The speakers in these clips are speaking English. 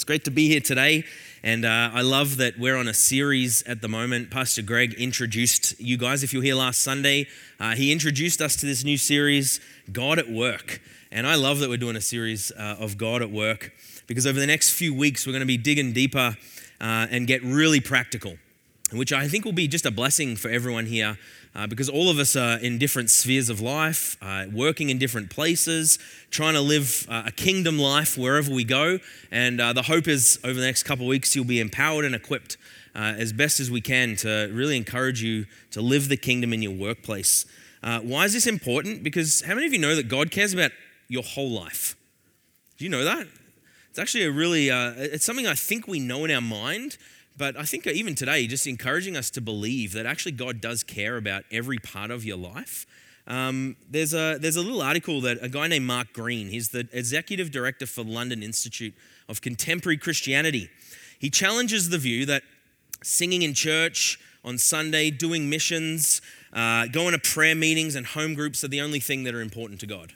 It's great to be here today. And uh, I love that we're on a series at the moment. Pastor Greg introduced you guys, if you were here last Sunday, uh, he introduced us to this new series, God at Work. And I love that we're doing a series uh, of God at Work because over the next few weeks, we're going to be digging deeper uh, and get really practical, which I think will be just a blessing for everyone here uh, because all of us are in different spheres of life, uh, working in different places, trying to live uh, a kingdom life wherever we go. And uh, the hope is over the next couple of weeks, you'll be empowered and equipped uh, as best as we can to really encourage you to live the kingdom in your workplace. Uh, why is this important? Because how many of you know that God cares about your whole life? Do you know that? It's actually a really, it's something I think we know in our mind, but I think even today, just encouraging us to believe that actually God does care about every part of your life. Um, there's, a, there's a little article that a guy named Mark Greene, he's the executive director for London Institute of Contemporary Christianity. He challenges the view that singing in church on Sunday, doing missions, uh, going to prayer meetings and home groups are the only thing that are important to God.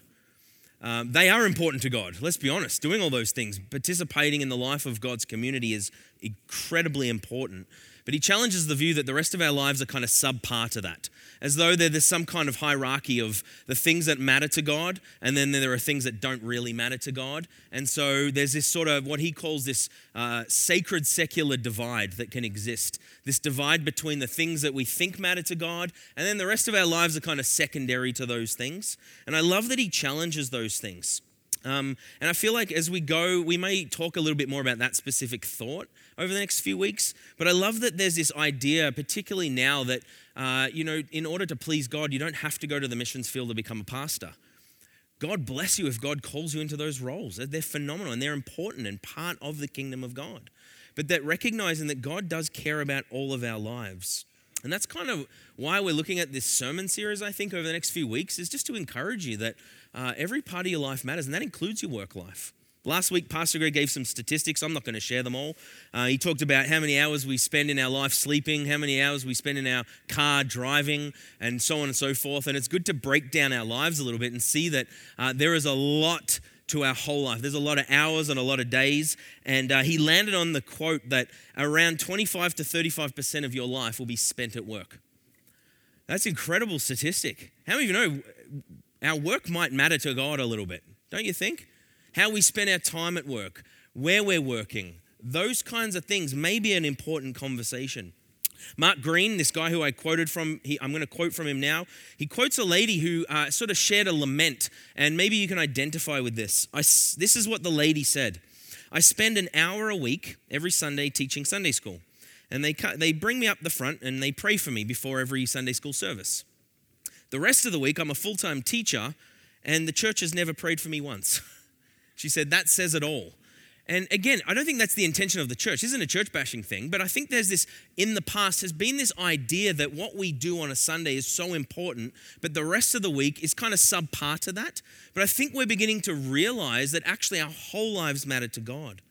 Um, they are important to God. Let's be honest. Doing all those things, participating in the life of God's community is incredibly important. But he challenges the view that the rest of our lives are kind of subpar to that, as though there's some kind of hierarchy of the things that matter to God, and then there are things that don't really matter to God. And so there's this sort of what he calls this uh, sacred secular divide that can exist this divide between the things that we think matter to God, and then the rest of our lives are kind of secondary to those things. And I love that he challenges those things. Um, and I feel like as we go, we may talk a little bit more about that specific thought over the next few weeks. But I love that there's this idea, particularly now, that, uh, you know, in order to please God, you don't have to go to the missions field to become a pastor. God bless you if God calls you into those roles. They're phenomenal and they're important and part of the kingdom of God. But that recognizing that God does care about all of our lives. And that's kind of why we're looking at this sermon series, I think, over the next few weeks, is just to encourage you that uh, every part of your life matters, and that includes your work life. Last week, Pastor Greg gave some statistics. I'm not going to share them all. Uh, he talked about how many hours we spend in our life sleeping, how many hours we spend in our car driving, and so on and so forth. And it's good to break down our lives a little bit and see that uh, there is a lot to our whole life. There's a lot of hours and a lot of days. And uh, he landed on the quote that around 25 to 35% of your life will be spent at work. That's incredible statistic. How many of you know our work might matter to God a little bit, don't you think? how we spend our time at work, where we're working, those kinds of things may be an important conversation. Mark Greene, this guy who I quoted from, he, I'm going to quote from him now. He quotes a lady who uh, sort of shared a lament, and maybe you can identify with this. I, this is what the lady said I spend an hour a week every Sunday teaching Sunday school. And they, they bring me up the front and they pray for me before every Sunday school service. The rest of the week, I'm a full time teacher, and the church has never prayed for me once. She said, That says it all. And again, I don't think that's the intention of the church. This isn't a church bashing thing, but I think there's this, in the past, has been this idea that what we do on a Sunday is so important, but the rest of the week is kind of subpar to that. But I think we're beginning to realize that actually our whole lives matter to God.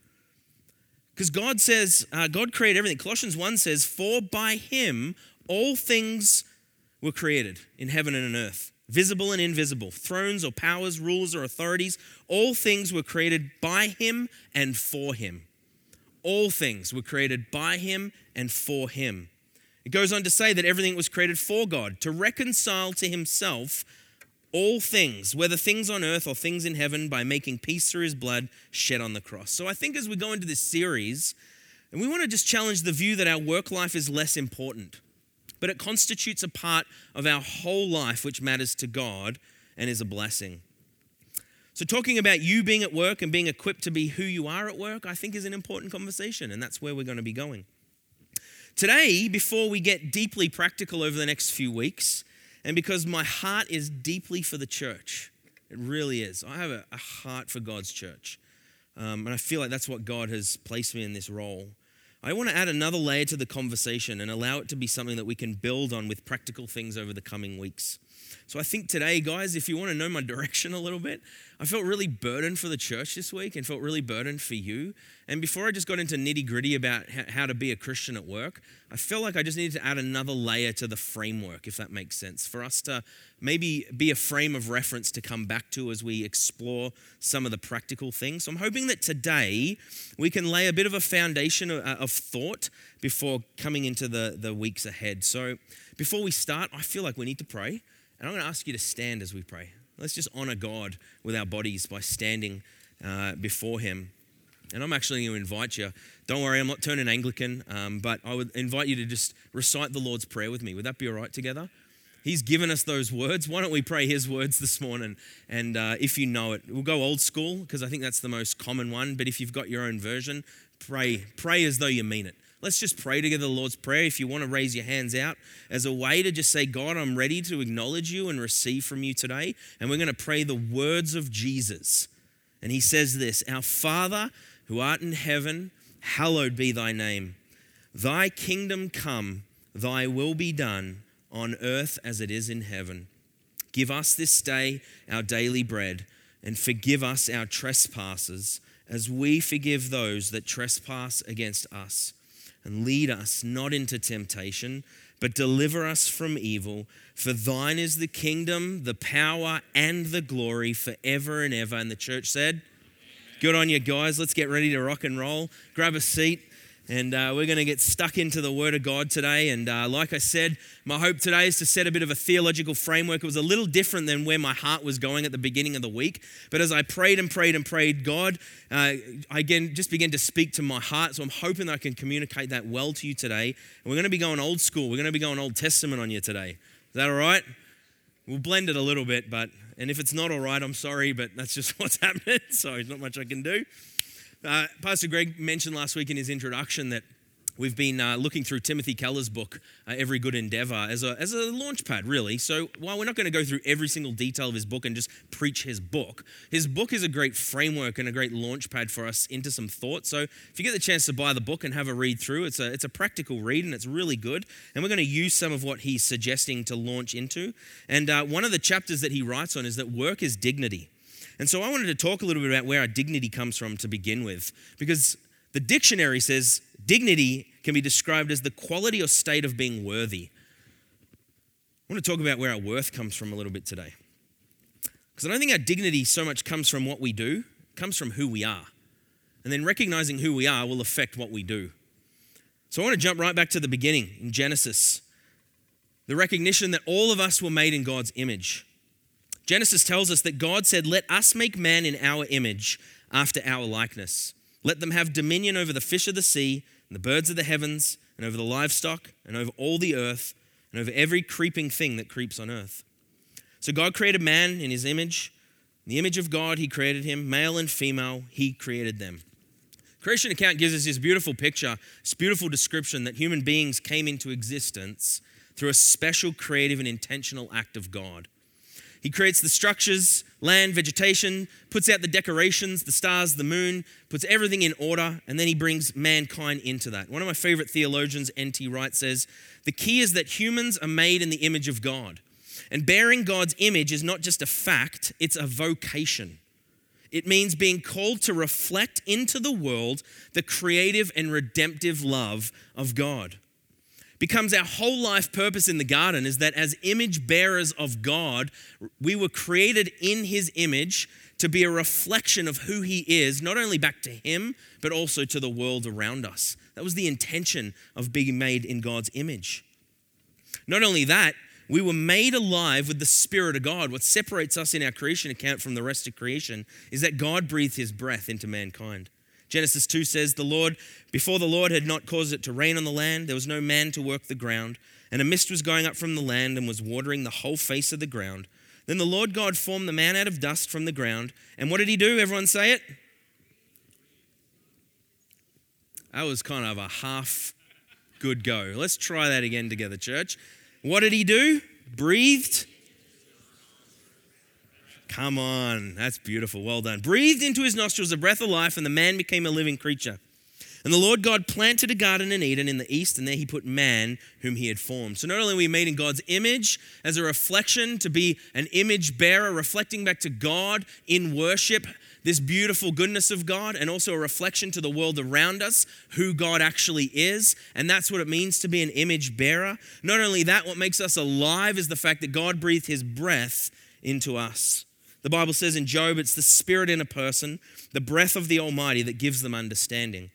Because God says, uh, God created everything. Colossians 1 says, For by him all things were created in heaven and on earth visible and invisible, thrones or powers, rulers or authorities, all things were created by him and for him. All things were created by him and for him. It goes on to say that everything was created for God, to reconcile to himself all things, whether things on earth or things in heaven, by making peace through his blood shed on the cross. So I think as we go into this series, and we want to just challenge the view that our work life is less important but it constitutes a part of our whole life which matters to God and is a blessing. So, talking about you being at work and being equipped to be who you are at work, I think is an important conversation, and that's where we're going to be going. Today, before we get deeply practical over the next few weeks, and because my heart is deeply for the church, it really is. I have a, a heart for God's church. Um, and I feel like that's what God has placed me in this role. I want to add another layer to the conversation and allow it to be something that we can build on with practical things over the coming weeks. So I think today, guys, if you want to know my direction a little bit, I felt really burdened for the church this week and felt really burdened for you. And before I just got into nitty gritty about how to be a Christian at work, I felt like I just needed to add another layer to the framework, if that makes sense, for us to maybe be a frame of reference to come back to as we explore some of the practical things. So I'm hoping that today we can lay a bit of a foundation uh, uh, of thought before coming into the, the weeks ahead. So before we start, I feel like we need to pray. And I'm going to ask you to stand as we pray. Let's just honor God with our bodies by standing uh, before Him. And I'm actually going to invite you. Don't worry, I'm not turning Anglican, um, but I would invite you to just recite the Lord's Prayer with me. Would that be all right together? He's given us those words. Why don't we pray His words this morning? And uh, if you know it, we'll go old school because I think that's the most common one. But if you've got your own version, pray. Pray as though you mean it. Let's just pray together the Lord's Prayer. If you want to raise your hands out as a way to just say, God, I'm ready to acknowledge you and receive from you today. And we're going to pray the words of Jesus. And he says this Our Father who art in heaven, hallowed be thy name. Thy kingdom come, thy will be done on earth as it is in heaven. Give us this day our daily bread, and forgive us our trespasses, as we forgive those that trespass against us and lead us not into temptation, but deliver us from evil. For thine is the kingdom, the power, and the glory forever and ever. And the church said, Good on you, guys. Let's get ready to rock and roll. Grab a seat. And uh, we're going to get stuck into the Word of God today. And uh, like I said, my hope today is to set a bit of a theological framework. It was a little different than where my heart was going at the beginning of the week. But as I prayed and prayed and prayed, God, uh, I again just began to speak to my heart. So I'm hoping that I can communicate that well to you today. And we're going to be going old school. We're going to be going Old Testament on you today. Is that all right? We'll blend it a little bit, but and if it's not all right, I'm sorry, but that's just what's happening. So there's not much I can do. Uh, Pastor Greg mentioned last week in his introduction that We've been uh, looking through Timothy Keller's book, uh, Every Good Endeavor, as a, as a launch pad, really. So, while we're not going to go through every single detail of his book and just preach his book, his book is a great framework and a great launch pad for us into some thought. So, if you get the chance to buy the book and have a read through, it's a, it's a practical read and it's really good. And we're going to use some of what he's suggesting to launch into. And uh, one of the chapters that he writes on is that work is dignity. And so I wanted to talk a little bit about where our dignity comes from to begin with, because the dictionary says dignity can be described as the quality or state of being worthy. I want to talk about where our worth comes from a little bit today. Because I don't think our dignity so much comes from what we do, comes from who we are. And then recognizing who we are will affect what we do. So I want to jump right back to the beginning in Genesis. The recognition that all of us were made in God's image. Genesis tells us that God said, Let us make man in our image, after our likeness. Let them have dominion over the fish of the sea, and the birds of the heavens, and over the livestock, and over all the earth, and over every creeping thing that creeps on earth. So God created man in his image. In the image of God, he created him, male and female, he created them. Creation account gives us this beautiful picture, this beautiful description that human beings came into existence through a special creative and intentional act of God. He creates the structures, land, vegetation, puts out the decorations, the stars, the moon, puts everything in order, and then he brings mankind into that. One of my favorite theologians, N.T. Wright, says the key is that humans are made in the image of God. And bearing God's image is not just a fact, it's a vocation. It means being called to reflect into the world the creative and redemptive love of God becomes our whole life purpose in the garden is that as image bearers of God, we were created in his image to be a reflection of who he is, not only back to him, but also to the world around us. That was the intention of being made in God's image. Not only that, we were made alive with the Spirit of God. What separates us in our creation account from the rest of creation is that God breathed his breath into mankind. Genesis 2 says, The Lord, before the Lord had not caused it to rain on the land, there was no man to work the ground, and a mist was going up from the land and was watering the whole face of the ground. Then the Lord God formed the man out of dust from the ground. And what did he do? Everyone say it. That was kind of a half good go. Let's try that again together, church. What did he do? Breathed Come on, that's beautiful. Well done. Breathed into his nostrils the breath of life, and the man became a living creature. And the Lord God planted a garden in Eden in the east, and there he put man whom he had formed. So not only are we made in God's image as a reflection to be an image bearer, reflecting back to God in worship, this beautiful goodness of God, and also a reflection to the world around us, who God actually is. And that's what it means to be an image bearer. Not only that, what makes us alive is the fact that God breathed his breath into us. The Bible says in Job, it's the spirit in a person, the breath of the Almighty that gives them understanding.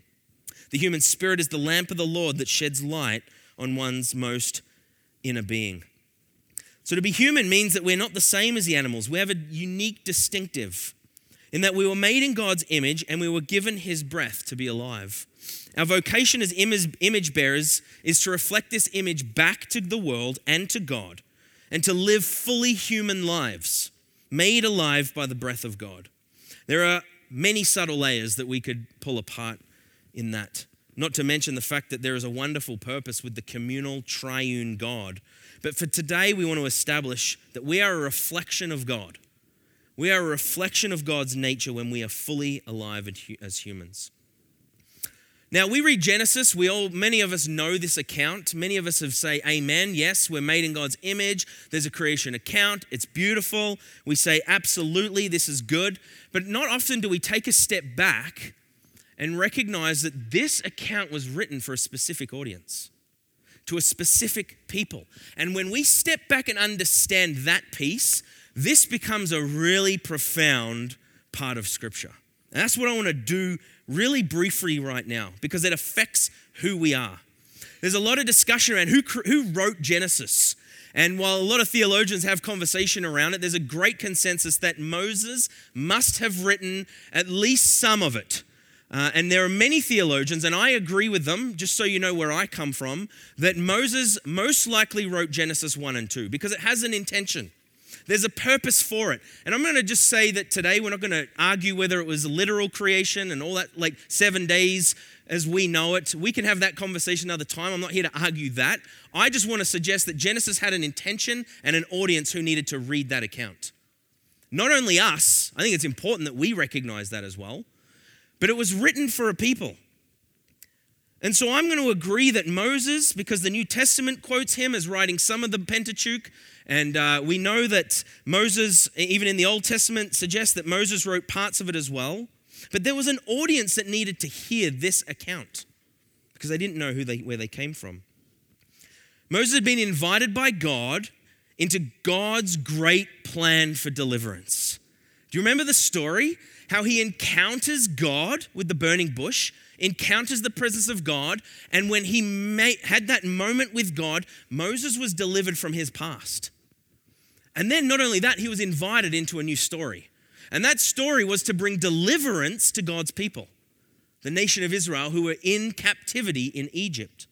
The human spirit is the lamp of the Lord that sheds light on one's most inner being. So to be human means that we're not the same as the animals. We have a unique distinctive in that we were made in God's image and we were given his breath to be alive. Our vocation as image bearers is to reflect this image back to the world and to God and to live fully human lives, made alive by the breath of God. There are many subtle layers that we could pull apart in that. Not to mention the fact that there is a wonderful purpose with the communal triune God. But for today, we want to establish that we are a reflection of God. We are a reflection of God's nature when we are fully alive as humans. Now we read Genesis, we all many of us know this account. Many of us have say amen. Yes, we're made in God's image. There's a creation account. It's beautiful. We say absolutely this is good. But not often do we take a step back and recognize that this account was written for a specific audience, to a specific people. And when we step back and understand that piece, this becomes a really profound part of Scripture. And that's what I want to do really briefly right now because it affects who we are. There's a lot of discussion around who, who wrote Genesis. And while a lot of theologians have conversation around it, there's a great consensus that Moses must have written at least some of it. Uh, and there are many theologians, and I agree with them, just so you know where I come from, that Moses most likely wrote Genesis 1 and 2 because it has an intention. There's a purpose for it. And I'm going to just say that today we're not going to argue whether it was literal creation and all that, like seven days as we know it. We can have that conversation another time. I'm not here to argue that. I just want to suggest that Genesis had an intention and an audience who needed to read that account. Not only us, I think it's important that we recognize that as well but it was written for a people. And so I'm going to agree that Moses, because the New Testament quotes him as writing some of the Pentateuch, and uh, we know that Moses, even in the Old Testament, suggests that Moses wrote parts of it as well. But there was an audience that needed to hear this account because they didn't know who they, where they came from. Moses had been invited by God into God's great plan for deliverance. Do you remember the story? how he encounters God with the burning bush, encounters the presence of God, and when he made, had that moment with God, Moses was delivered from his past. And then, not only that, he was invited into a new story. And that story was to bring deliverance to God's people, the nation of Israel, who were in captivity in Egypt.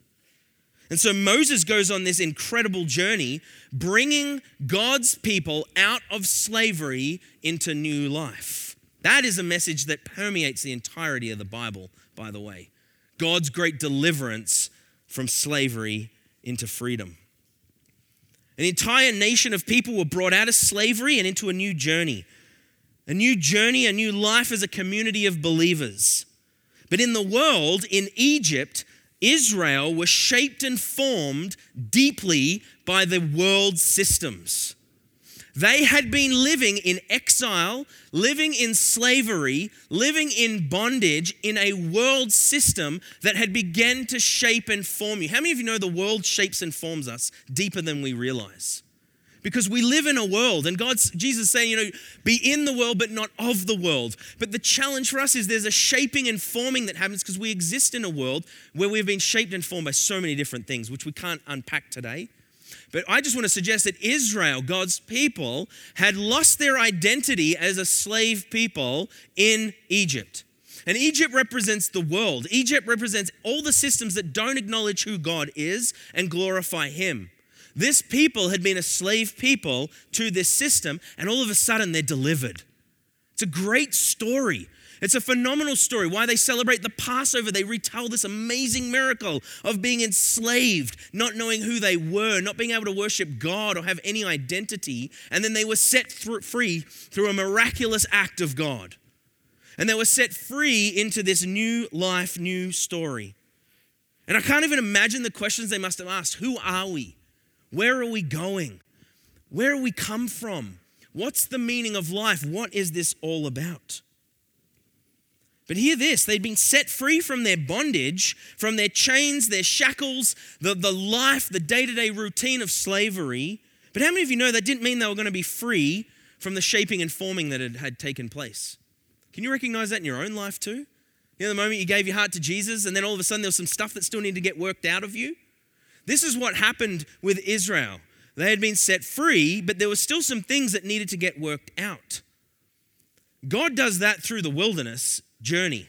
And so Moses goes on this incredible journey, bringing God's people out of slavery into new life. That is a message that permeates the entirety of the Bible, by the way. God's great deliverance from slavery into freedom. An entire nation of people were brought out of slavery and into a new journey. A new journey, a new life as a community of believers. But in the world, in Egypt, Israel was shaped and formed deeply by the world's systems. They had been living in exile, living in slavery, living in bondage in a world system that had begun to shape and form you. How many of you know the world shapes and forms us deeper than we realize? Because we live in a world, and God's Jesus saying, you know, be in the world, but not of the world. But the challenge for us is there's a shaping and forming that happens because we exist in a world where we've been shaped and formed by so many different things, which we can't unpack today. But I just want to suggest that Israel, God's people, had lost their identity as a slave people in Egypt. And Egypt represents the world. Egypt represents all the systems that don't acknowledge who God is and glorify Him. This people had been a slave people to this system, and all of a sudden they're delivered. It's a great story it's a phenomenal story. Why they celebrate the Passover, they retell this amazing miracle of being enslaved, not knowing who they were, not being able to worship God or have any identity, and then they were set free through a miraculous act of God. And they were set free into this new life, new story. And I can't even imagine the questions they must have asked Who are we? Where are we going? Where do we come from? What's the meaning of life? What is this all about? But hear this they'd been set free from their bondage, from their chains, their shackles, the, the life, the day to day routine of slavery. But how many of you know that didn't mean they were going to be free from the shaping and forming that had, had taken place? Can you recognize that in your own life too? You know, the moment you gave your heart to Jesus, and then all of a sudden there was some stuff that still needed to get worked out of you? This is what happened with Israel. They had been set free, but there were still some things that needed to get worked out. God does that through the wilderness journey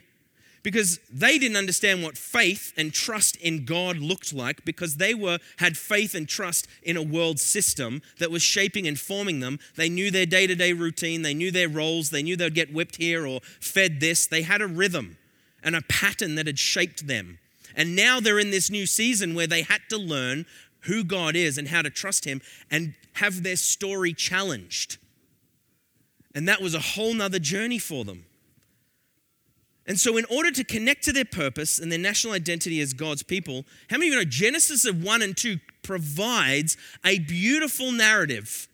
because they didn't understand what faith and trust in God looked like because they were had faith and trust in a world system that was shaping and forming them. They knew their day-to-day routine, they knew their roles, they knew they'd get whipped here or fed this. They had a rhythm and a pattern that had shaped them. And now they're in this new season where they had to learn who God is and how to trust him and have their story challenged. And that was a whole nother journey for them. And so, in order to connect to their purpose and their national identity as God's people, how many of you know Genesis of 1 and 2 provides a beautiful narrative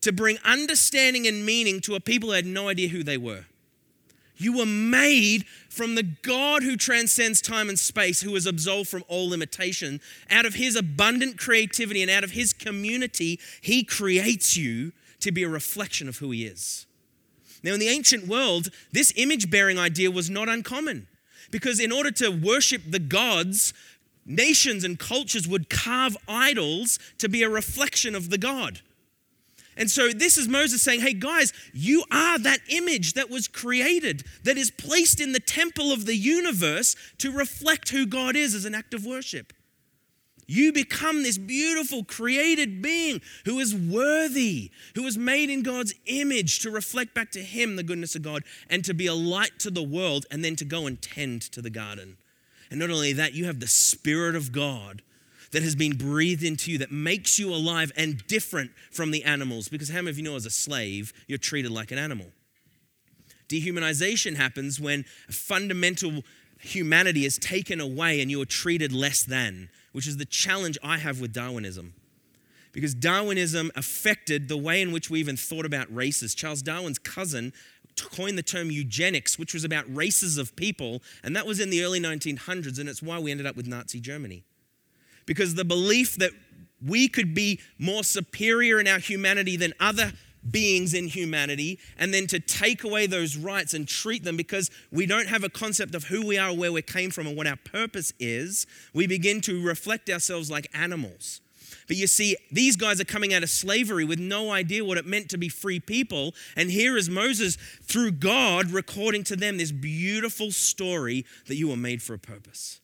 to bring understanding and meaning to a people who had no idea who they were? You were made from the God who transcends time and space, who is absolved from all limitation. Out of his abundant creativity and out of his community, he creates you to be a reflection of who he is. Now, in the ancient world, this image bearing idea was not uncommon because in order to worship the gods, nations and cultures would carve idols to be a reflection of the God. And so this is Moses saying, Hey guys, you are that image that was created, that is placed in the temple of the universe to reflect who God is as an act of worship. You become this beautiful created being who is worthy, who is made in God's image to reflect back to Him the goodness of God and to be a light to the world and then to go and tend to the garden. And not only that, you have the Spirit of God that has been breathed into you that makes you alive and different from the animals. Because how many of you know as a slave, you're treated like an animal? Dehumanization happens when fundamental humanity is taken away and you are treated less than which is the challenge I have with Darwinism. Because Darwinism affected the way in which we even thought about races. Charles Darwin's cousin coined the term eugenics, which was about races of people, and that was in the early 1900s, and it's why we ended up with Nazi Germany. Because the belief that we could be more superior in our humanity than other beings in humanity and then to take away those rights and treat them because we don't have a concept of who we are, where we came from, and what our purpose is, we begin to reflect ourselves like animals. But you see, these guys are coming out of slavery with no idea what it meant to be free people. And here is Moses, through God, recording to them this beautiful story that you were made for a purpose.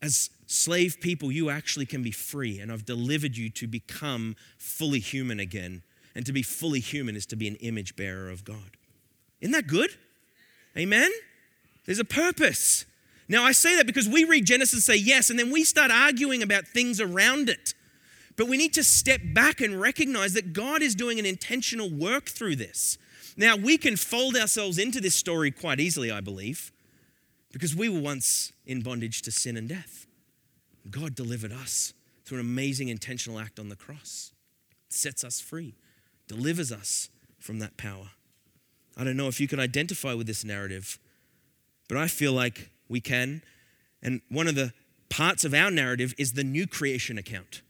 As slave people, you actually can be free, and I've delivered you to become fully human again and to be fully human is to be an image bearer of God. Isn't that good? Amen? There's a purpose. Now, I say that because we read Genesis and say yes, and then we start arguing about things around it. But we need to step back and recognize that God is doing an intentional work through this. Now, we can fold ourselves into this story quite easily, I believe, because we were once in bondage to sin and death. God delivered us through an amazing intentional act on the cross. It sets us free delivers us from that power. I don't know if you can identify with this narrative, but I feel like we can. And one of the parts of our narrative is the new creation account,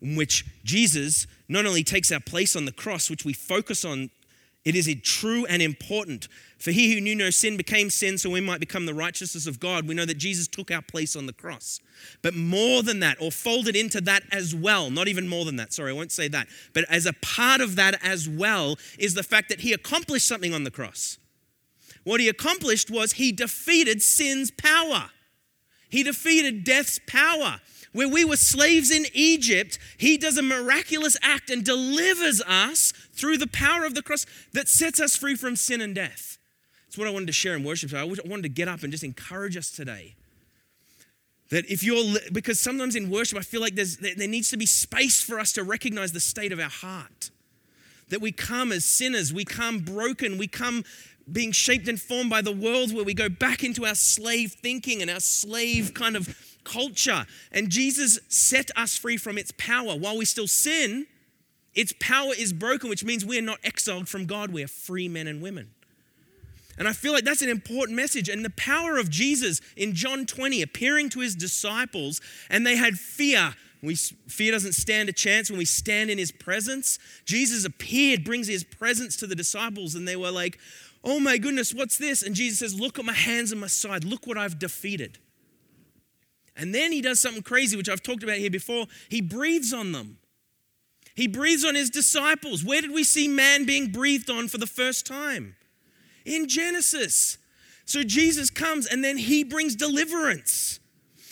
in which Jesus not only takes our place on the cross, which we focus on it is true and important. For he who knew no sin became sin so we might become the righteousness of God. We know that Jesus took our place on the cross. But more than that, or folded into that as well, not even more than that, sorry, I won't say that, but as a part of that as well, is the fact that he accomplished something on the cross. What he accomplished was he defeated sin's power, he defeated death's power where we were slaves in Egypt, he does a miraculous act and delivers us through the power of the cross that sets us free from sin and death. That's what I wanted to share in worship. So I wanted to get up and just encourage us today. That if you're, because sometimes in worship, I feel like there's, there needs to be space for us to recognize the state of our heart. That we come as sinners, we come broken, we come being shaped and formed by the world where we go back into our slave thinking and our slave kind of culture. And Jesus set us free from its power. While we still sin, its power is broken, which means we are not exiled from God. We are free men and women. And I feel like that's an important message. And the power of Jesus in John 20 appearing to his disciples, and they had fear. We, fear doesn't stand a chance when we stand in his presence. Jesus appeared, brings his presence to the disciples, and they were like, Oh my goodness, what's this? And Jesus says, Look at my hands and my side. Look what I've defeated. And then he does something crazy, which I've talked about here before. He breathes on them. He breathes on his disciples. Where did we see man being breathed on for the first time? In Genesis. So Jesus comes and then he brings deliverance.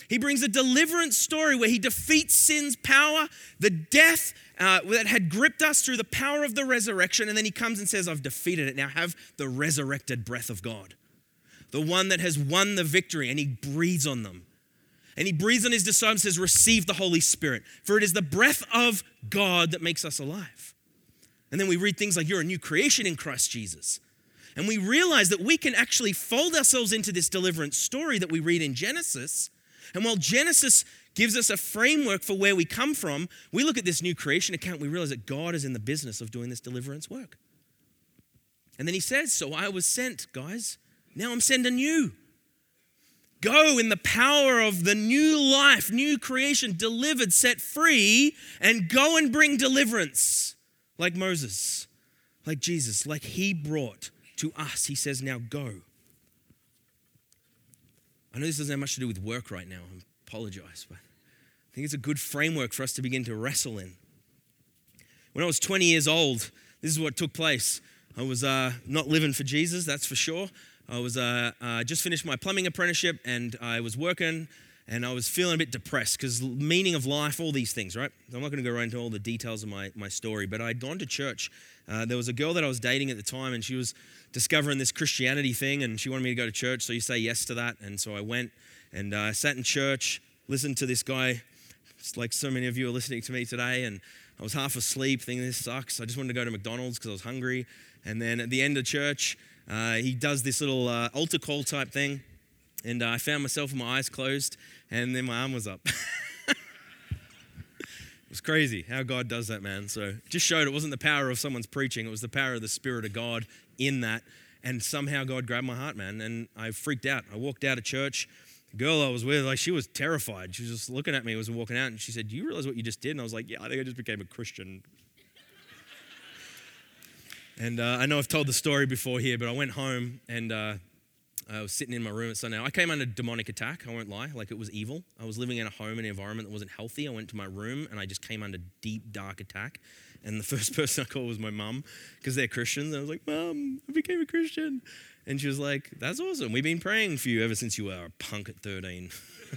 He brings a deliverance story where he defeats sin's power, the death uh, that had gripped us through the power of the resurrection. And then he comes and says, I've defeated it. Now have the resurrected breath of God, the one that has won the victory. And he breathes on them. And he breathes on his disciples and says, Receive the Holy Spirit, for it is the breath of God that makes us alive. And then we read things like, You're a new creation in Christ Jesus. And we realize that we can actually fold ourselves into this deliverance story that we read in Genesis. And while Genesis gives us a framework for where we come from, we look at this new creation account, we realize that God is in the business of doing this deliverance work. And then he says, So I was sent, guys. Now I'm sending you. Go in the power of the new life, new creation, delivered, set free, and go and bring deliverance like Moses, like Jesus, like he brought to us. He says, Now go. I know this doesn't have much to do with work right now. I apologize, but I think it's a good framework for us to begin to wrestle in. When I was 20 years old, this is what took place. I was uh, not living for Jesus, that's for sure. I was uh, uh, just finished my plumbing apprenticeship and I was working and I was feeling a bit depressed because meaning of life, all these things, right? I'm not going to go into all the details of my, my story, but I'd gone to church. Uh, there was a girl that I was dating at the time and she was discovering this Christianity thing and she wanted me to go to church, so you say yes to that. And so I went and I uh, sat in church, listened to this guy, it's like so many of you are listening to me today, and I was half asleep thinking this sucks. I just wanted to go to McDonald's because I was hungry. And then at the end of church, uh, he does this little uh, altar call type thing, and uh, I found myself with my eyes closed, and then my arm was up. it was crazy how God does that, man. So just showed it wasn't the power of someone's preaching; it was the power of the Spirit of God in that. And somehow God grabbed my heart, man, and I freaked out. I walked out of church. The girl I was with, like, she was terrified. She was just looking at me as I was walking out, and she said, "Do you realize what you just did?" And I was like, "Yeah, I think I just became a Christian and uh, I know I've told the story before here, but I went home and uh, I was sitting in my room at Sunday. I came under demonic attack, I won't lie, like it was evil. I was living in a home, and an environment that wasn't healthy. I went to my room and I just came under deep, dark attack. And the first person I called was my mum because they're Christians. And I was like, Mum, I became a Christian. And she was like, That's awesome. We've been praying for you ever since you were a punk at 13.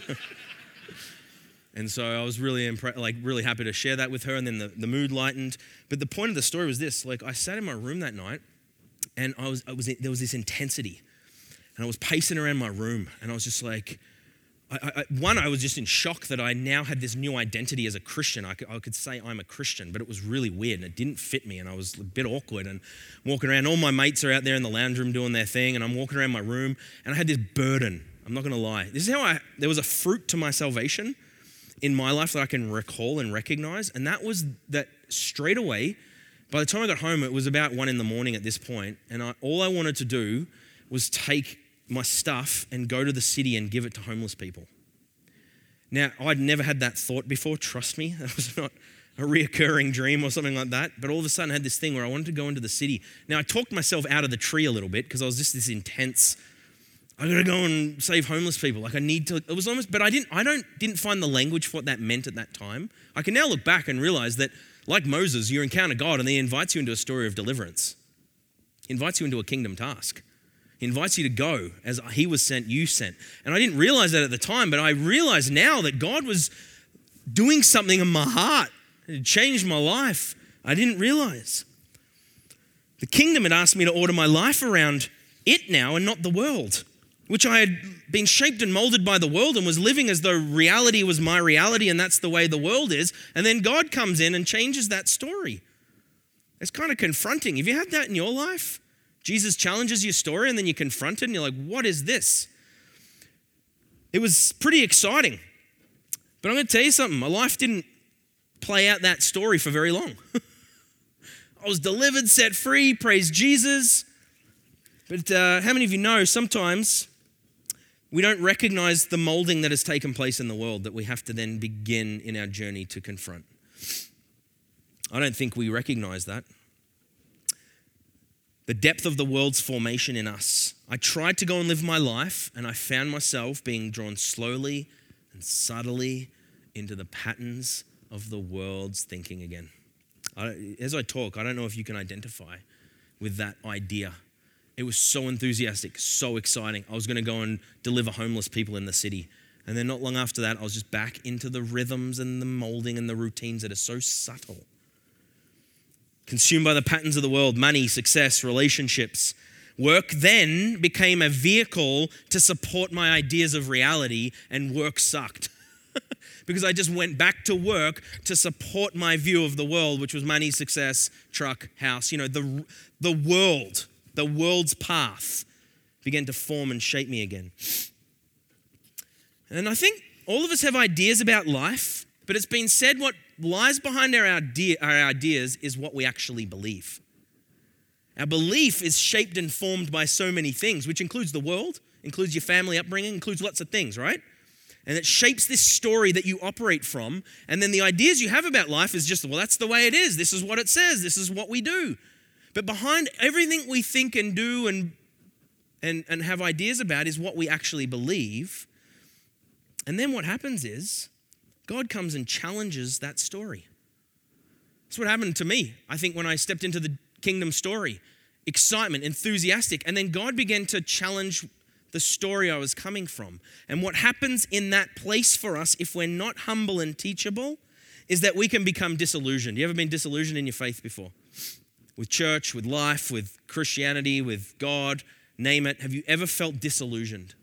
And so I was really impre- like really happy to share that with her. And then the, the mood lightened. But the point of the story was this: like I sat in my room that night, and I was, I was there was this intensity, and I was pacing around my room, and I was just like. I, I, one, I was just in shock that I now had this new identity as a Christian. I could, I could, say I'm a Christian, but it was really weird and it didn't fit me, and I was a bit awkward. And walking around, all my mates are out there in the lounge room doing their thing, and I'm walking around my room, and I had this burden. I'm not going to lie. This is how I. There was a fruit to my salvation in my life that I can recall and recognize, and that was that straight away. By the time I got home, it was about one in the morning at this point, and I, all I wanted to do was take my stuff and go to the city and give it to homeless people. Now, I'd never had that thought before, trust me. That was not a reoccurring dream or something like that. But all of a sudden, I had this thing where I wanted to go into the city. Now, I talked myself out of the tree a little bit because I was just this intense I gotta go and save homeless people. Like I need to. It was almost, but I didn't. I don't didn't find the language for what that meant at that time. I can now look back and realize that, like Moses, you encounter God and He invites you into a story of deliverance. He invites you into a kingdom task. He invites you to go as He was sent, you sent. And I didn't realize that at the time, but I realize now that God was doing something in my heart. It changed my life. I didn't realize. The kingdom had asked me to order my life around it now and not the world which I had been shaped and molded by the world and was living as though reality was my reality and that's the way the world is. And then God comes in and changes that story. It's kind of confronting. Have you had that in your life? Jesus challenges your story and then you confront it and you're like, what is this? It was pretty exciting. But I'm going to tell you something my life didn't play out that story for very long. I was delivered, set free, praise Jesus. But uh, how many of you know sometimes we don't recognize the molding that has taken place in the world that we have to then begin in our journey to confront? I don't think we recognize that. The depth of the world's formation in us. I tried to go and live my life, and I found myself being drawn slowly and subtly into the patterns of the world's thinking again. I, as I talk, I don't know if you can identify with that idea. It was so enthusiastic, so exciting. I was going to go and deliver homeless people in the city. And then not long after that, I was just back into the rhythms and the molding and the routines that are so subtle. Consumed by the patterns of the world, money, success, relationships. Work then became a vehicle to support my ideas of reality, and work sucked. because I just went back to work to support my view of the world, which was money, success, truck, house. You know, the, the world, the world's path began to form and shape me again. And I think all of us have ideas about life, but it's been said what lies behind our, idea, our ideas is what we actually believe. Our belief is shaped and formed by so many things, which includes the world, includes your family upbringing, includes lots of things, right? And it shapes this story that you operate from. And then the ideas you have about life is just, well, that's the way it is. This is what it says. This is what we do. But behind everything we think and do and, and, and have ideas about is what we actually believe. And then what happens is God comes and challenges that story. That's what happened to me, I think, when I stepped into the kingdom story. Excitement, enthusiastic. And then God began to challenge the story I was coming from. And what happens in that place for us, if we're not humble and teachable, is that we can become disillusioned. You ever been disillusioned in your faith before? With church, with life, with Christianity, with God, name it. Have you ever felt disillusioned?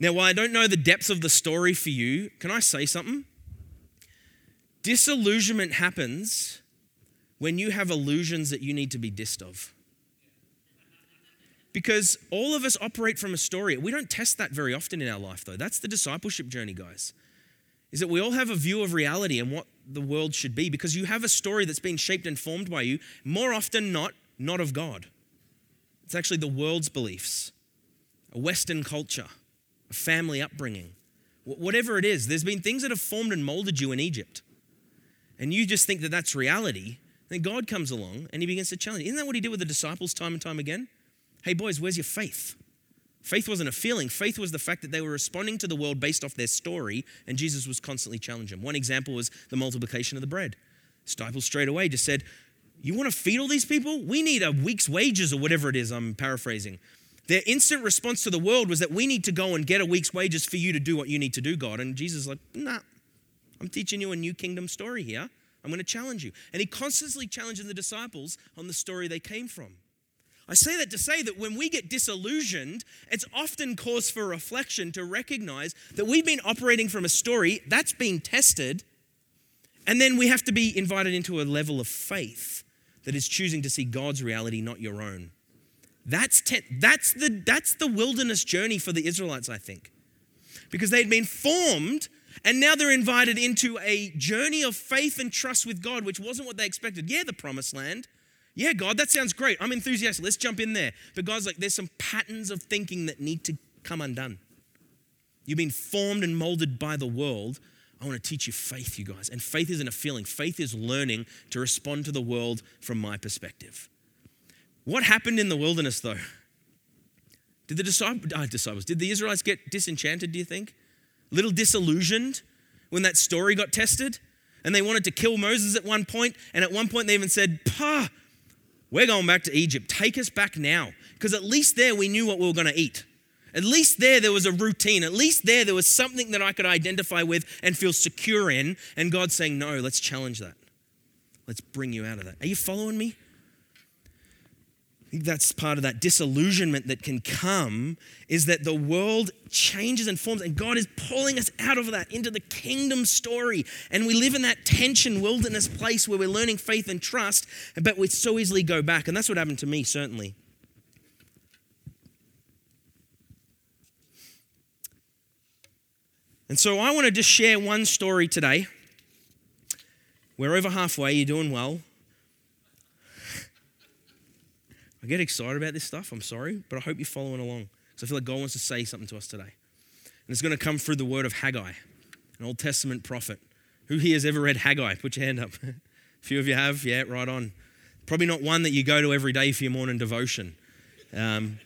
Now, while I don't know the depths of the story for you, can I say something? Disillusionment happens when you have illusions that you need to be dissed of. Because all of us operate from a story. We don't test that very often in our life, though. That's the discipleship journey, guys. Is that we all have a view of reality and what the world should be because you have a story that's been shaped and formed by you, more often not, not of God. It's actually the world's beliefs, a Western culture, a family upbringing, whatever it is. There's been things that have formed and molded you in Egypt. And you just think that that's reality. Then God comes along and he begins to challenge. Isn't that what he did with the disciples time and time again? Hey, boys, where's your faith? Faith wasn't a feeling. Faith was the fact that they were responding to the world based off their story, and Jesus was constantly challenging them. One example was the multiplication of the bread. Disciples straight away just said, You want to feed all these people? We need a week's wages, or whatever it is, I'm paraphrasing. Their instant response to the world was that we need to go and get a week's wages for you to do what you need to do, God. And Jesus is like, Nah, I'm teaching you a new kingdom story here. I'm going to challenge you. And he constantly challenging the disciples on the story they came from. I say that to say that when we get disillusioned, it's often cause for reflection to recognize that we've been operating from a story that's been tested, and then we have to be invited into a level of faith that is choosing to see God's reality, not your own. That's, te- that's, the, that's the wilderness journey for the Israelites, I think. Because they'd been formed and now they're invited into a journey of faith and trust with God, which wasn't what they expected. Yeah, the promised land, yeah, God, that sounds great. I'm enthusiastic. Let's jump in there. But God's like, there's some patterns of thinking that need to come undone. You've been formed and molded by the world. I want to teach you faith, you guys. And faith isn't a feeling, faith is learning to respond to the world from my perspective. What happened in the wilderness, though? Did the disciples, oh, uh, disciples, did the Israelites get disenchanted, do you think? A little disillusioned when that story got tested? And they wanted to kill Moses at one point, and at one point they even said, Pah, we're going back to Egypt. Take us back now. Because at least there we knew what we were going to eat. At least there there was a routine. At least there there was something that I could identify with and feel secure in. And God's saying, no, let's challenge that. Let's bring you out of that. Are you following me? That's part of that disillusionment that can come is that the world changes and forms, and God is pulling us out of that into the kingdom story. And we live in that tension wilderness place where we're learning faith and trust, but we so easily go back. And that's what happened to me, certainly. And so I want to just share one story today. We're over halfway, you're doing well. I get excited about this stuff, I'm sorry, but I hope you're following along. Because I feel like God wants to say something to us today. And it's going to come through the word of Haggai, an Old Testament prophet. Who here has ever read Haggai? Put your hand up. A few of you have? Yeah, right on. Probably not one that you go to every day for your morning devotion. Um,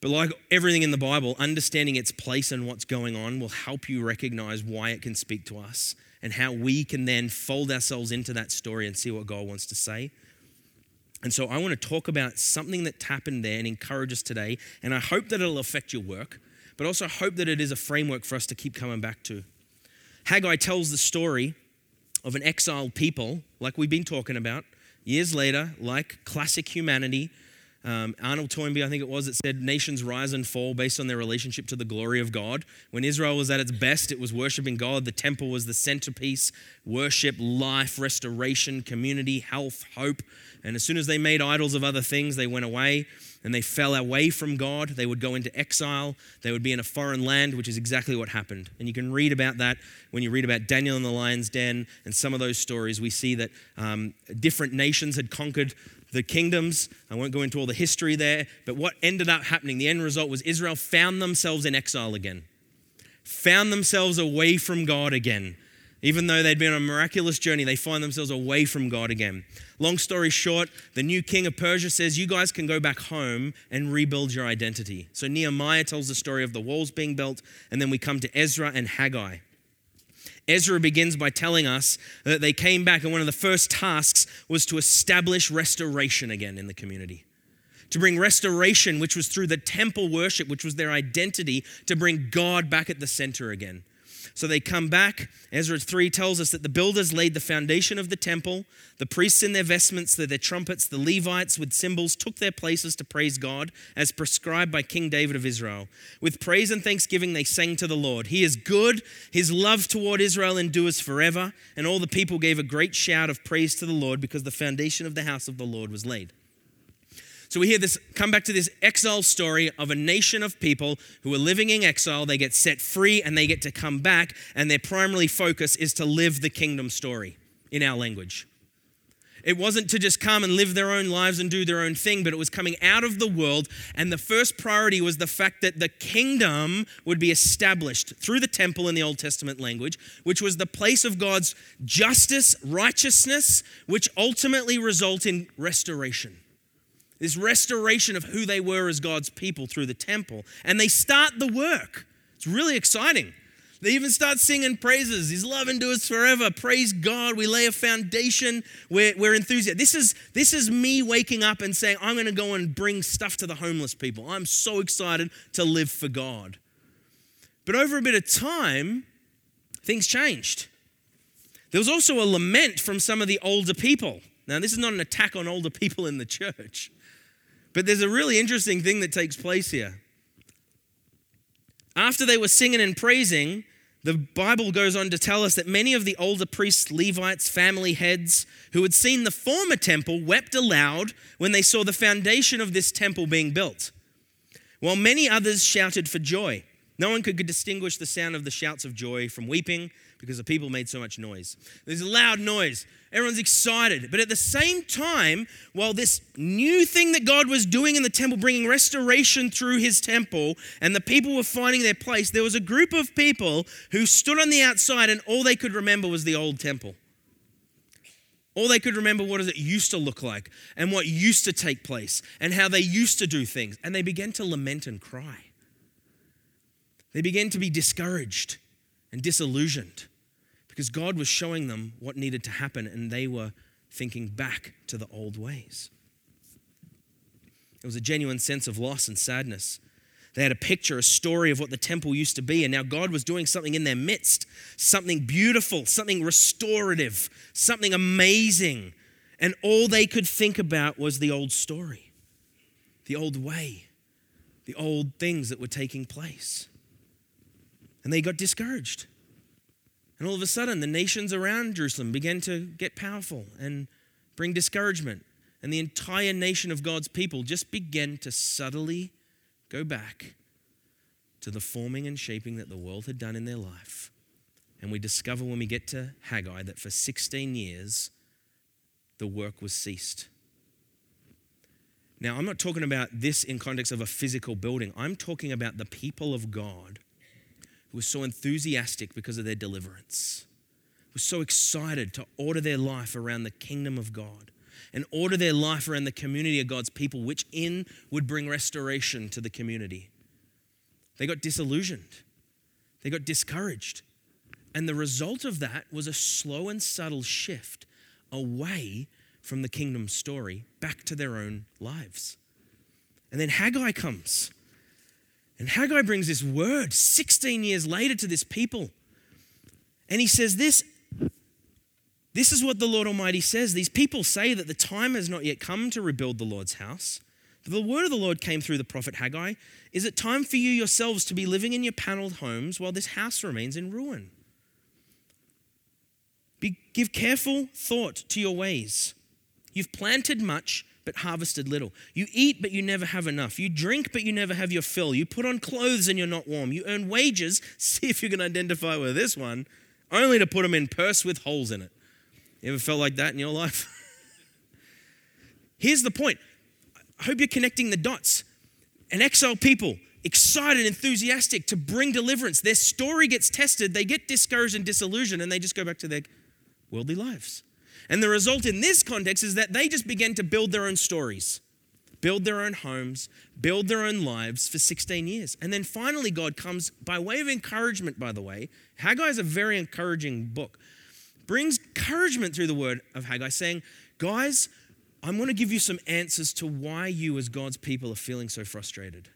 but like everything in the Bible, understanding its place and what's going on will help you recognize why it can speak to us and how we can then fold ourselves into that story and see what God wants to say. And so I want to talk about something that happened there and encourage us today. And I hope that it'll affect your work, but also hope that it is a framework for us to keep coming back to. Haggai tells the story of an exiled people, like we've been talking about, years later, like classic humanity, um, Arnold Toynbee, I think it was, it said nations rise and fall based on their relationship to the glory of God. When Israel was at its best, it was worshiping God. The temple was the centerpiece worship, life, restoration, community, health, hope. And as soon as they made idols of other things, they went away and they fell away from God. They would go into exile. They would be in a foreign land, which is exactly what happened. And you can read about that when you read about Daniel in the lion's den and some of those stories. We see that um, different nations had conquered the kingdoms. I won't go into all the history there, but what ended up happening, the end result was Israel found themselves in exile again, found themselves away from God again. Even though they'd been on a miraculous journey, they find themselves away from God again. Long story short, the new king of Persia says, You guys can go back home and rebuild your identity. So Nehemiah tells the story of the walls being built, and then we come to Ezra and Haggai. Ezra begins by telling us that they came back, and one of the first tasks was to establish restoration again in the community. To bring restoration, which was through the temple worship, which was their identity, to bring God back at the center again. So they come back. Ezra 3 tells us that the builders laid the foundation of the temple. The priests in their vestments, their trumpets, the Levites with cymbals took their places to praise God as prescribed by King David of Israel. With praise and thanksgiving, they sang to the Lord. He is good. His love toward Israel endures forever. And all the people gave a great shout of praise to the Lord because the foundation of the house of the Lord was laid. So we hear this, come back to this exile story of a nation of people who are living in exile. They get set free and they get to come back, and their primary focus is to live the kingdom story in our language. It wasn't to just come and live their own lives and do their own thing, but it was coming out of the world. And the first priority was the fact that the kingdom would be established through the temple in the Old Testament language, which was the place of God's justice, righteousness, which ultimately result in restoration this restoration of who they were as God's people through the temple. And they start the work. It's really exciting. They even start singing praises. His love endures forever. Praise God. We lay a foundation. We're, we're enthusiastic. This is, this is me waking up and saying, I'm going to go and bring stuff to the homeless people. I'm so excited to live for God. But over a bit of time, things changed. There was also a lament from some of the older people. Now, this is not an attack on older people in the church. But there's a really interesting thing that takes place here. After they were singing and praising, the Bible goes on to tell us that many of the older priests, Levites, family heads who had seen the former temple wept aloud when they saw the foundation of this temple being built, while many others shouted for joy. No one could distinguish the sound of the shouts of joy from weeping because the people made so much noise. There's a loud noise. Everyone's excited. But at the same time, while this new thing that God was doing in the temple, bringing restoration through his temple, and the people were finding their place, there was a group of people who stood on the outside and all they could remember was the old temple. All they could remember what it used to look like and what used to take place and how they used to do things. And they began to lament and cry. They began to be discouraged and disillusioned because God was showing them what needed to happen and they were thinking back to the old ways. There was a genuine sense of loss and sadness. They had a picture, a story of what the temple used to be, and now God was doing something in their midst something beautiful, something restorative, something amazing. And all they could think about was the old story. the old way, the old things that were taking place. And they got discouraged. And all of a sudden, the nations around Jerusalem began to get powerful and bring discouragement. And the entire nation of God's people just began to subtly go back to the forming and shaping that the world had done in their life. And we discover when we get to Haggai that for 16 years, the work was ceased. Now, I'm not talking about this in context of a physical building. I'm talking about the people of God who were so enthusiastic because of their deliverance, were so excited to order their life around the kingdom of God and order their life around the community of God's people, which in would bring restoration to the community. They got disillusioned, they got discouraged. And the result of that was a slow and subtle shift away from the kingdom story back to their own lives. And then Haggai comes. And Haggai brings this word 16 years later to this people. And he says this This is what the Lord Almighty says. These people say that the time has not yet come to rebuild the Lord's house. The word of the Lord came through the prophet Haggai. Is it time for you yourselves to be living in your paneled homes while this house remains in ruin? Be, give careful thought to your ways. You've planted much, but harvested little. You eat, but you never have enough. You drink, but you never have your fill. You put on clothes and you're not warm. You earn wages, see if you can identify with this one, only to put them in purse with holes in it. You ever felt like that in your life? Here's the point. I hope you're connecting the dots. An exiled people, excited, enthusiastic to bring deliverance. Their story gets tested, they get discouraged and disillusioned, and they just go back to their worldly lives. And the result in this context is that they just began to build their own stories, build their own homes, build their own lives for 16 years. And then finally, God comes by way of encouragement, by the way. Haggai is a very encouraging book, brings encouragement through the word of Haggai, saying, Guys, I'm going to give you some answers to why you, as God's people, are feeling so frustrated.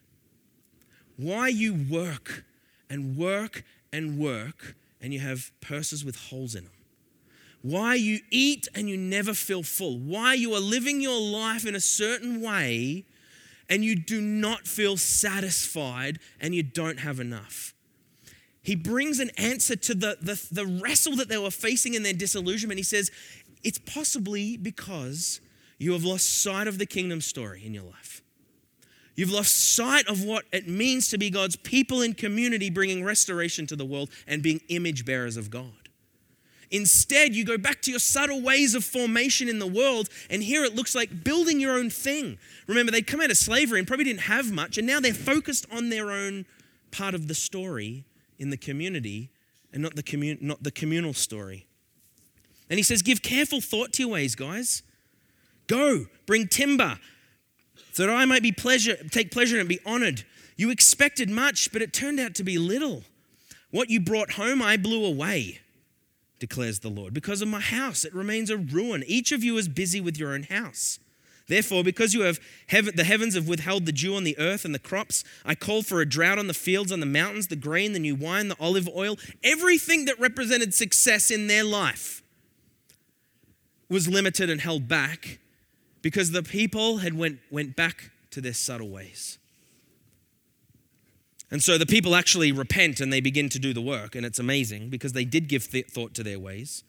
Why you work and work and work and you have purses with holes in them why you eat and you never feel full, why you are living your life in a certain way and you do not feel satisfied and you don't have enough. He brings an answer to the, the, the wrestle that they were facing in their disillusionment. He says, It's possibly because you have lost sight of the kingdom story in your life. You've lost sight of what it means to be God's people in community, bringing restoration to the world and being image bearers of God. Instead, you go back to your subtle ways of formation in the world, and here it looks like building your own thing. Remember, they'd come out of slavery and probably didn't have much, and now they're focused on their own part of the story in the community and not the, commun- not the communal story. And he says, Give careful thought to your ways, guys. Go, bring timber, so that I might be pleasure, take pleasure and be honored. You expected much, but it turned out to be little. What you brought home, I blew away declares the Lord. Because of my house, it remains a ruin. Each of you is busy with your own house. Therefore, because you have heaven, the heavens have withheld the dew on the earth and the crops, I call for a drought on the fields, on the mountains, the grain, the new wine, the olive oil, everything that represented success in their life was limited and held back because the people had went, went back to their subtle ways. And so the people actually repent and they begin to do the work, and it's amazing because they did give th- thought to their ways.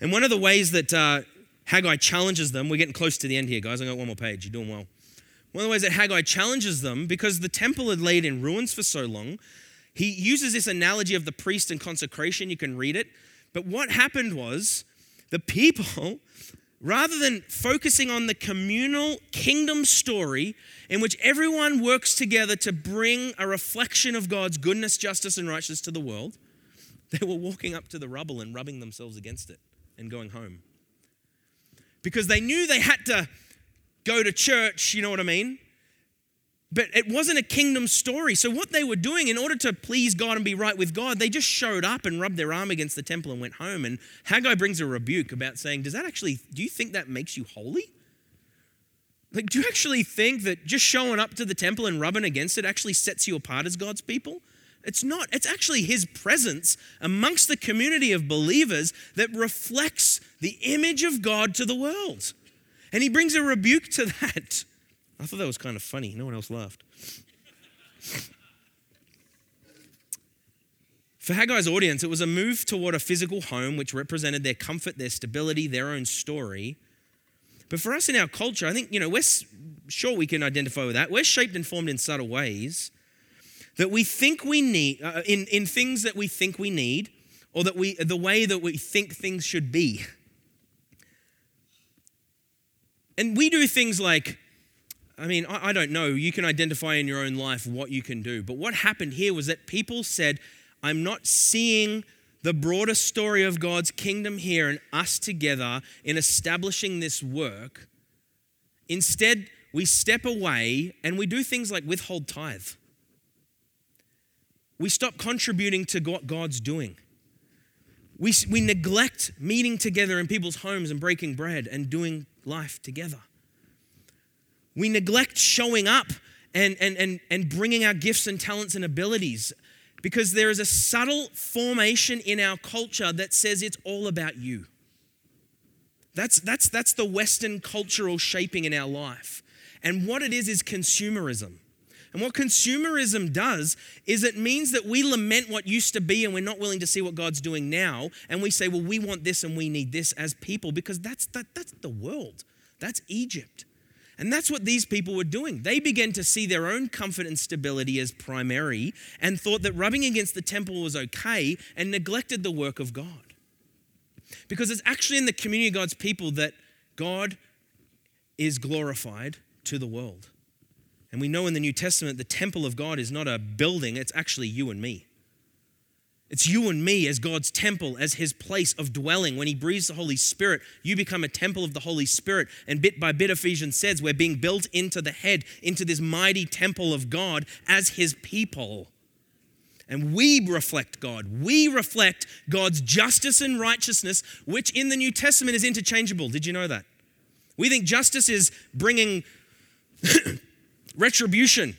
And one of the ways that uh, Haggai challenges them, we're getting close to the end here, guys. I got one more page. You're doing well. One of the ways that Haggai challenges them, because the temple had laid in ruins for so long, he uses this analogy of the priest and consecration. You can read it. But what happened was the people rather than focusing on the communal kingdom story in which everyone works together to bring a reflection of God's goodness, justice, and righteousness to the world, they were walking up to the rubble and rubbing themselves against it and going home. Because they knew they had to go to church, you know what I mean? But it wasn't a kingdom story. So, what they were doing in order to please God and be right with God, they just showed up and rubbed their arm against the temple and went home. And Haggai brings a rebuke about saying, Does that actually, do you think that makes you holy? Like, do you actually think that just showing up to the temple and rubbing against it actually sets you apart as God's people? It's not. It's actually His presence amongst the community of believers that reflects the image of God to the world. And He brings a rebuke to that. I thought that was kind of funny. No one else laughed. For Haggai's audience, it was a move toward a physical home which represented their comfort, their stability, their own story. But for us in our culture, I think, you know, we're sure we can identify with that. We're shaped and formed in subtle ways that we think we need, uh, in, in things that we think we need, or that we, the way that we think things should be. And we do things like, I mean, I, I don't know, you can identify in your own life what you can do. But what happened here was that people said, I'm not seeing the broader story of God's kingdom here and us together in establishing this work. Instead, we step away and we do things like withhold tithe. We stop contributing to what God's doing. We, we neglect meeting together in people's homes and breaking bread and doing life together. We neglect showing up and, and, and, and bringing our gifts and talents and abilities because there is a subtle formation in our culture that says it's all about you. That's, that's, that's the Western cultural shaping in our life. And what it is is consumerism. And what consumerism does is it means that we lament what used to be and we're not willing to see what God's doing now. And we say, well, we want this and we need this as people because that's, that, that's the world. That's Egypt. And that's what these people were doing. They began to see their own comfort and stability as primary and thought that rubbing against the temple was okay and neglected the work of God. Because it's actually in the community of God's people that God is glorified to the world. And we know in the New Testament the temple of God is not a building, it's actually you and me. It's you and me as God's temple, as his place of dwelling. When he breathes the Holy Spirit, you become a temple of the Holy Spirit. And bit by bit, Ephesians says, we're being built into the head, into this mighty temple of God as his people. And we reflect God. We reflect God's justice and righteousness, which in the New Testament is interchangeable. Did you know that? We think justice is bringing retribution,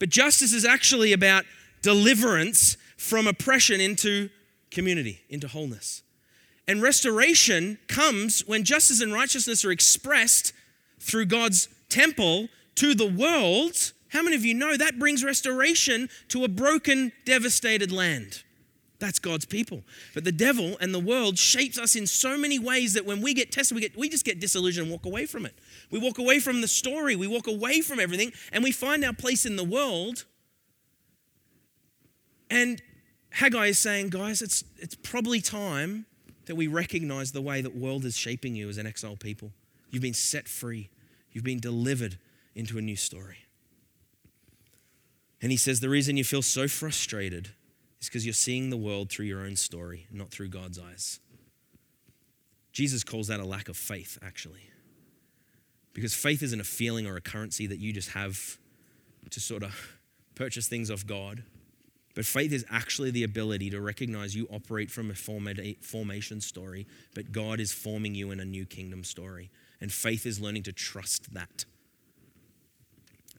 but justice is actually about deliverance from oppression into community, into wholeness. And restoration comes when justice and righteousness are expressed through God's temple to the world. How many of you know that brings restoration to a broken, devastated land? That's God's people. But the devil and the world shapes us in so many ways that when we get tested, we, get, we just get disillusioned and walk away from it. We walk away from the story, we walk away from everything, and we find our place in the world and Haggai is saying, guys, it's, it's probably time that we recognize the way that world is shaping you as an exiled people. You've been set free. You've been delivered into a new story. And he says the reason you feel so frustrated is because you're seeing the world through your own story, not through God's eyes. Jesus calls that a lack of faith, actually. Because faith isn't a feeling or a currency that you just have to sort of purchase things off God. But faith is actually the ability to recognize you operate from a formation story, but God is forming you in a new kingdom story. And faith is learning to trust that.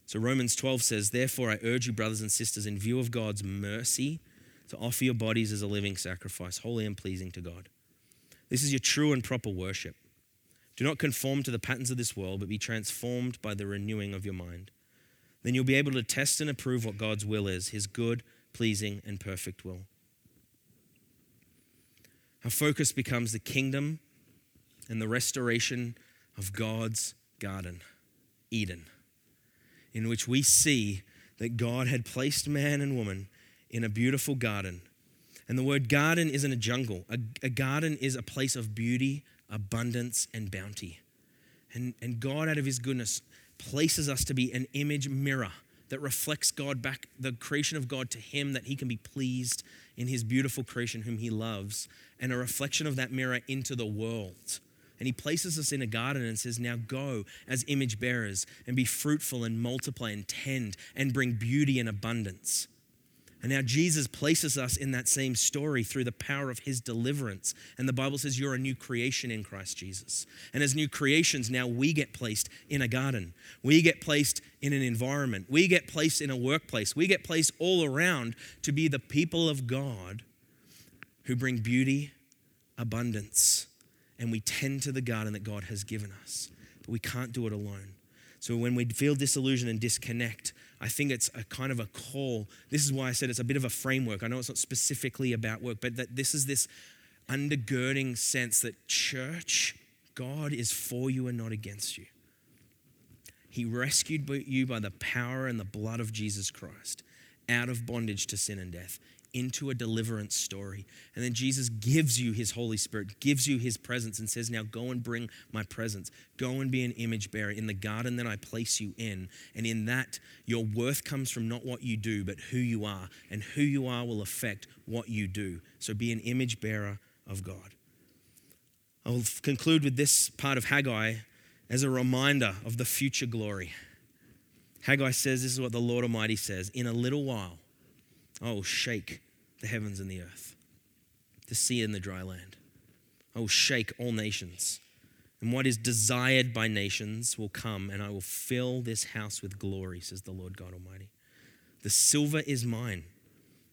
So Romans 12 says, Therefore, I urge you, brothers and sisters, in view of God's mercy, to offer your bodies as a living sacrifice, holy and pleasing to God. This is your true and proper worship. Do not conform to the patterns of this world, but be transformed by the renewing of your mind. Then you'll be able to test and approve what God's will is, his good pleasing, and perfect will. Our focus becomes the kingdom and the restoration of God's garden, Eden, in which we see that God had placed man and woman in a beautiful garden. And the word garden isn't a jungle, a, a garden is a place of beauty, abundance, and bounty. And, and God, out of his goodness, places us to be an image mirror that reflects God back, the creation of God to Him, that He can be pleased in His beautiful creation, whom He loves, and a reflection of that mirror into the world. And He places us in a garden and says, Now go as image bearers and be fruitful and multiply and tend and bring beauty and abundance. And now Jesus places us in that same story through the power of his deliverance. And the Bible says you're a new creation in Christ Jesus. And as new creations, now we get placed in a garden. We get placed in an environment. We get placed in a workplace. We get placed all around to be the people of God who bring beauty, abundance, and we tend to the garden that God has given us. But we can't do it alone. So when we feel disillusion and disconnect, I think it's a kind of a call. This is why I said it's a bit of a framework. I know it's not specifically about work, but that this is this undergirding sense that church, God is for you and not against you. He rescued you by the power and the blood of Jesus Christ out of bondage to sin and death into a deliverance story. And then Jesus gives you his Holy Spirit, gives you his presence, and says, Now go and bring my presence. Go and be an image bearer in the garden that I place you in. And in that, your worth comes from not what you do, but who you are. And who you are will affect what you do. So be an image bearer of God. I'll conclude with this part of Haggai as a reminder of the future glory. Haggai says, This is what the Lord Almighty says In a little while, I will shake the heavens and the earth, the sea and the dry land. I will shake all nations. And what is desired by nations will come, and I will fill this house with glory, says the Lord God Almighty. The silver is mine,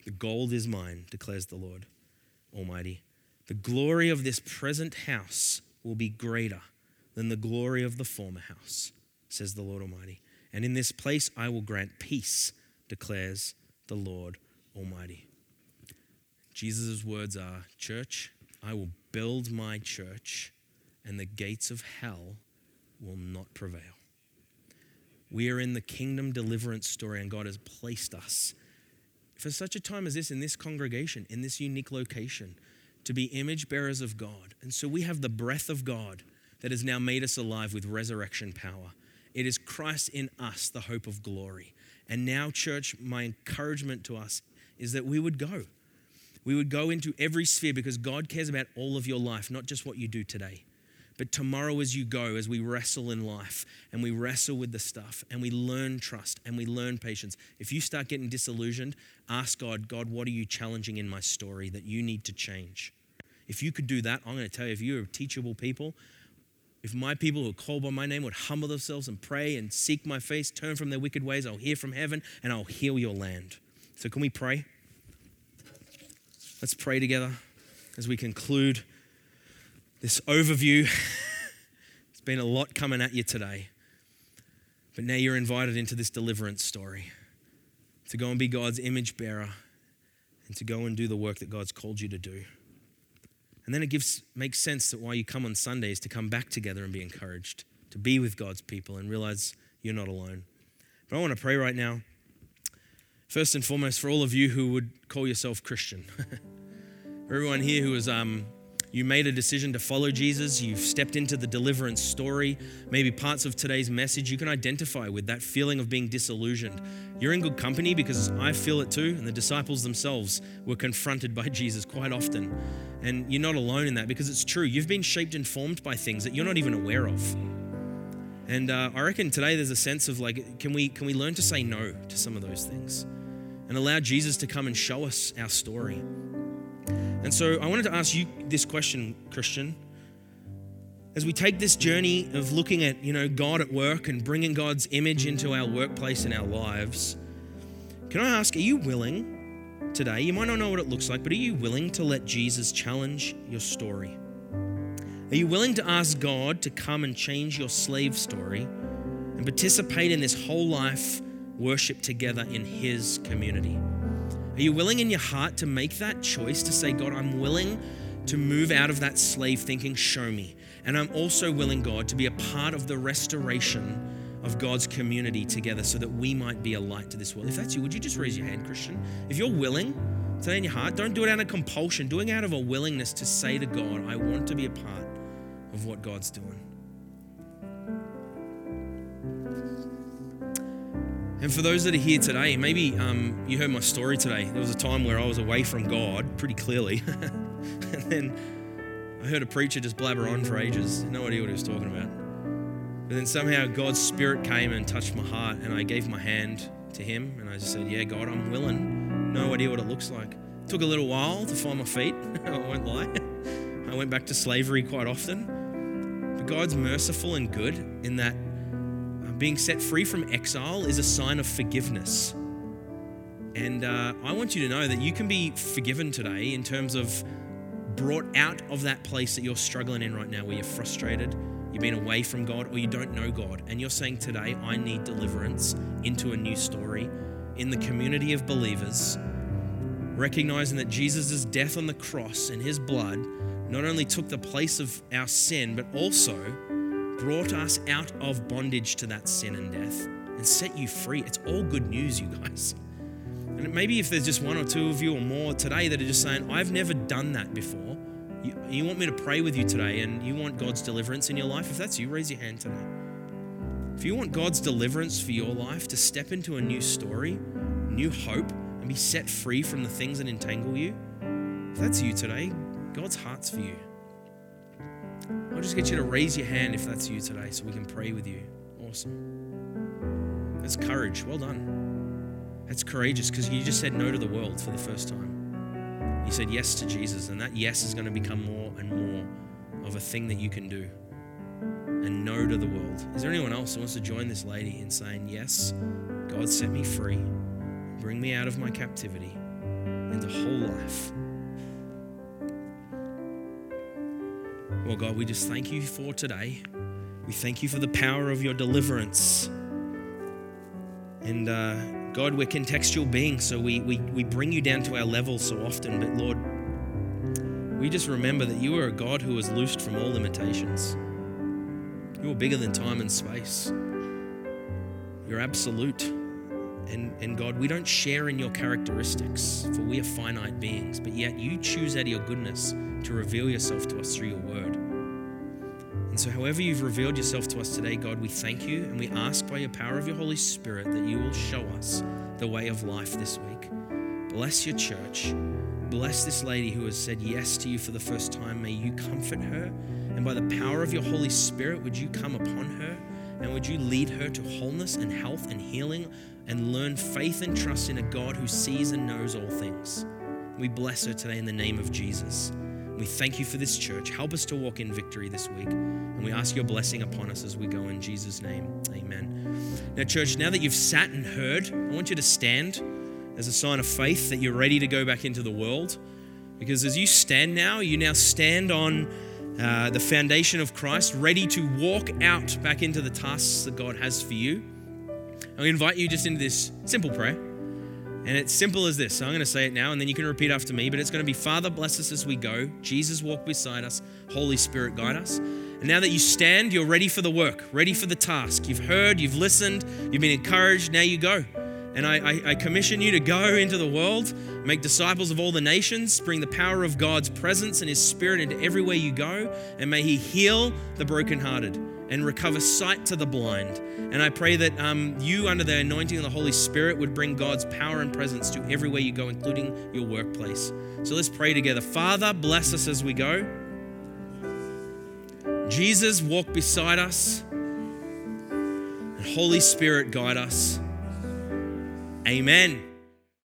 the gold is mine, declares the Lord Almighty. The glory of this present house will be greater than the glory of the former house, says the Lord Almighty. And in this place I will grant peace, declares the Lord Almighty. Jesus' words are Church, I will build my church, and the gates of hell will not prevail. We are in the kingdom deliverance story, and God has placed us for such a time as this in this congregation, in this unique location, to be image bearers of God. And so we have the breath of God that has now made us alive with resurrection power. It is Christ in us, the hope of glory. And now, church, my encouragement to us is that we would go. We would go into every sphere because God cares about all of your life, not just what you do today. But tomorrow, as you go, as we wrestle in life and we wrestle with the stuff and we learn trust and we learn patience, if you start getting disillusioned, ask God, God, what are you challenging in my story that you need to change? If you could do that, I'm going to tell you, if you're teachable people, if my people who are called by my name would humble themselves and pray and seek my face, turn from their wicked ways, I'll hear from heaven and I'll heal your land. So, can we pray? Let's pray together as we conclude this overview. it's been a lot coming at you today. But now you're invited into this deliverance story to go and be God's image bearer and to go and do the work that God's called you to do. And then it gives makes sense that why you come on Sundays to come back together and be encouraged, to be with God's people and realize you're not alone. But I want to pray right now. First and foremost, for all of you who would call yourself Christian, everyone here who is um, you made a decision to follow Jesus, you've stepped into the deliverance story, maybe parts of today's message, you can identify with that feeling of being disillusioned. You're in good company because I feel it too, and the disciples themselves were confronted by Jesus quite often. And you're not alone in that because it's true. You've been shaped and formed by things that you're not even aware of. And uh, I reckon today there's a sense of like, can we, can we learn to say no to some of those things and allow Jesus to come and show us our story? And so I wanted to ask you this question, Christian. As we take this journey of looking at, you know, God at work and bringing God's image into our workplace and our lives, can I ask, are you willing today? You might not know what it looks like, but are you willing to let Jesus challenge your story? Are you willing to ask God to come and change your slave story and participate in this whole life worship together in His community? Are you willing in your heart to make that choice to say, God, I'm willing to move out of that slave thinking, show me. And I'm also willing, God, to be a part of the restoration of God's community together so that we might be a light to this world. If that's you, would you just raise your hand, Christian? If you're willing, say in your heart, don't do it out of compulsion, doing it out of a willingness to say to God, I want to be a part of what God's doing. And for those that are here today, maybe um, you heard my story today. There was a time where I was away from God pretty clearly. and then I heard a preacher just blabber on for ages, no idea what he was talking about. But then somehow God's Spirit came and touched my heart, and I gave my hand to Him, and I just said, Yeah, God, I'm willing. No idea what it looks like. It took a little while to find my feet, I won't lie. I went back to slavery quite often. But God's merciful and good in that being set free from exile is a sign of forgiveness. And uh, I want you to know that you can be forgiven today in terms of brought out of that place that you're struggling in right now, where you're frustrated, you've been away from God, or you don't know God, and you're saying today, I need deliverance into a new story in the community of believers, recognizing that Jesus' death on the cross and his blood not only took the place of our sin, but also brought us out of bondage to that sin and death and set you free. It's all good news, you guys. And maybe if there's just one or two of you or more today that are just saying, I've never done that before, you, you want me to pray with you today and you want God's deliverance in your life, if that's you, raise your hand today. If you want God's deliverance for your life to step into a new story, new hope, and be set free from the things that entangle you, if that's you today, God's heart's for you. I'll just get you to raise your hand if that's you today so we can pray with you. Awesome. That's courage. Well done. That's courageous because you just said no to the world for the first time. You said yes to Jesus, and that yes is going to become more and more of a thing that you can do. And no to the world. Is there anyone else who wants to join this lady in saying, Yes, God set me free, bring me out of my captivity into whole life? Well, God, we just thank you for today. We thank you for the power of your deliverance. And uh, God, we're contextual beings, so we, we, we bring you down to our level so often. But Lord, we just remember that you are a God who is loosed from all limitations. You are bigger than time and space. You're absolute. And, and God, we don't share in your characteristics, for we are finite beings, but yet you choose out of your goodness to reveal yourself to us through your word. And so, however you've revealed yourself to us today, God, we thank you and we ask by your power of your Holy Spirit that you will show us the way of life this week. Bless your church. Bless this lady who has said yes to you for the first time. May you comfort her. And by the power of your Holy Spirit, would you come upon her and would you lead her to wholeness and health and healing and learn faith and trust in a God who sees and knows all things. We bless her today in the name of Jesus. We thank you for this church. Help us to walk in victory this week. And we ask your blessing upon us as we go in Jesus' name. Amen. Now, church, now that you've sat and heard, I want you to stand as a sign of faith that you're ready to go back into the world. Because as you stand now, you now stand on uh, the foundation of Christ, ready to walk out back into the tasks that God has for you. I invite you just into this simple prayer. And it's simple as this. So I'm going to say it now, and then you can repeat after me. But it's going to be Father, bless us as we go. Jesus, walk beside us. Holy Spirit, guide us. And now that you stand, you're ready for the work, ready for the task. You've heard, you've listened, you've been encouraged. Now you go. And I, I, I commission you to go into the world, make disciples of all the nations, bring the power of God's presence and His Spirit into everywhere you go, and may He heal the brokenhearted and recover sight to the blind. And I pray that um, you, under the anointing of the Holy Spirit, would bring God's power and presence to everywhere you go, including your workplace. So let's pray together. Father, bless us as we go. Jesus, walk beside us. And Holy Spirit, guide us. Amen.